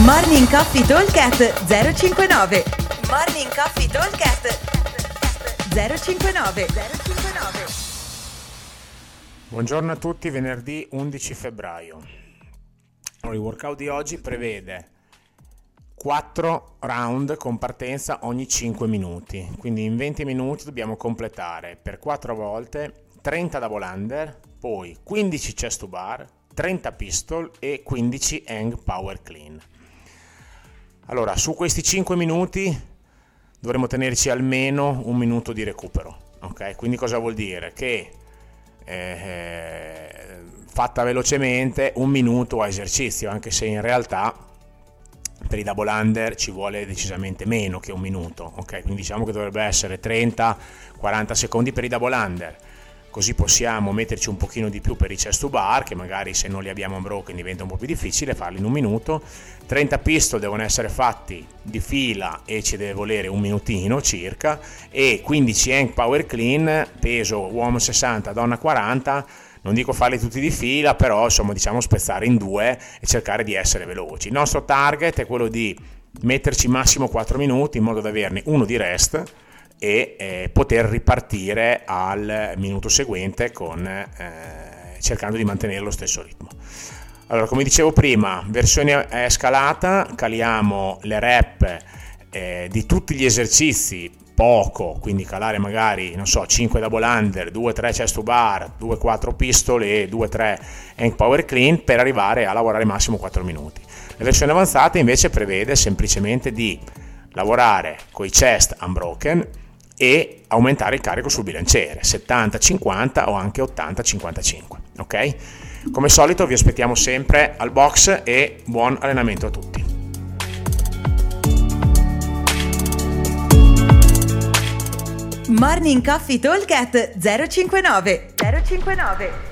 Morning Coffee Talkcast 059 Morning Coffee Talkcast 059 059 Buongiorno a tutti, venerdì 11 febbraio. Il workout di oggi prevede 4 round con partenza ogni 5 minuti, quindi in 20 minuti dobbiamo completare per 4 volte 30 double under, poi 15 chest to bar, 30 pistol e 15 hang power clean. Allora, su questi 5 minuti dovremo tenerci almeno un minuto di recupero. Ok, quindi cosa vuol dire? Che eh, fatta velocemente un minuto a esercizio, anche se in realtà per i double under ci vuole decisamente meno che un minuto. Ok, quindi diciamo che dovrebbe essere 30-40 secondi per i double under così possiamo metterci un pochino di più per i chest to bar che magari se non li abbiamo unbroken diventa un po' più difficile farli in un minuto. 30 pistol devono essere fatti di fila e ci deve volere un minutino circa e 15 hang power clean peso uomo 60 donna 40 non dico farli tutti di fila però insomma diciamo spezzare in due e cercare di essere veloci. Il nostro target è quello di metterci massimo 4 minuti in modo da averne uno di rest e eh, poter ripartire al minuto seguente con, eh, cercando di mantenere lo stesso ritmo. Allora, come dicevo prima, versione scalata, caliamo le rep eh, di tutti gli esercizi poco, quindi calare magari, non so, 5 double under, 2-3 chest to bar, 2-4 pistole e 2-3 hang power clean per arrivare a lavorare massimo 4 minuti. La versione avanzata invece prevede semplicemente di lavorare con i chest unbroken e aumentare il carico sul bilanciere 70-50 o anche 80-55 ok? Come solito vi aspettiamo sempre al box e buon allenamento a tutti. Morning Coffee Talk 059 059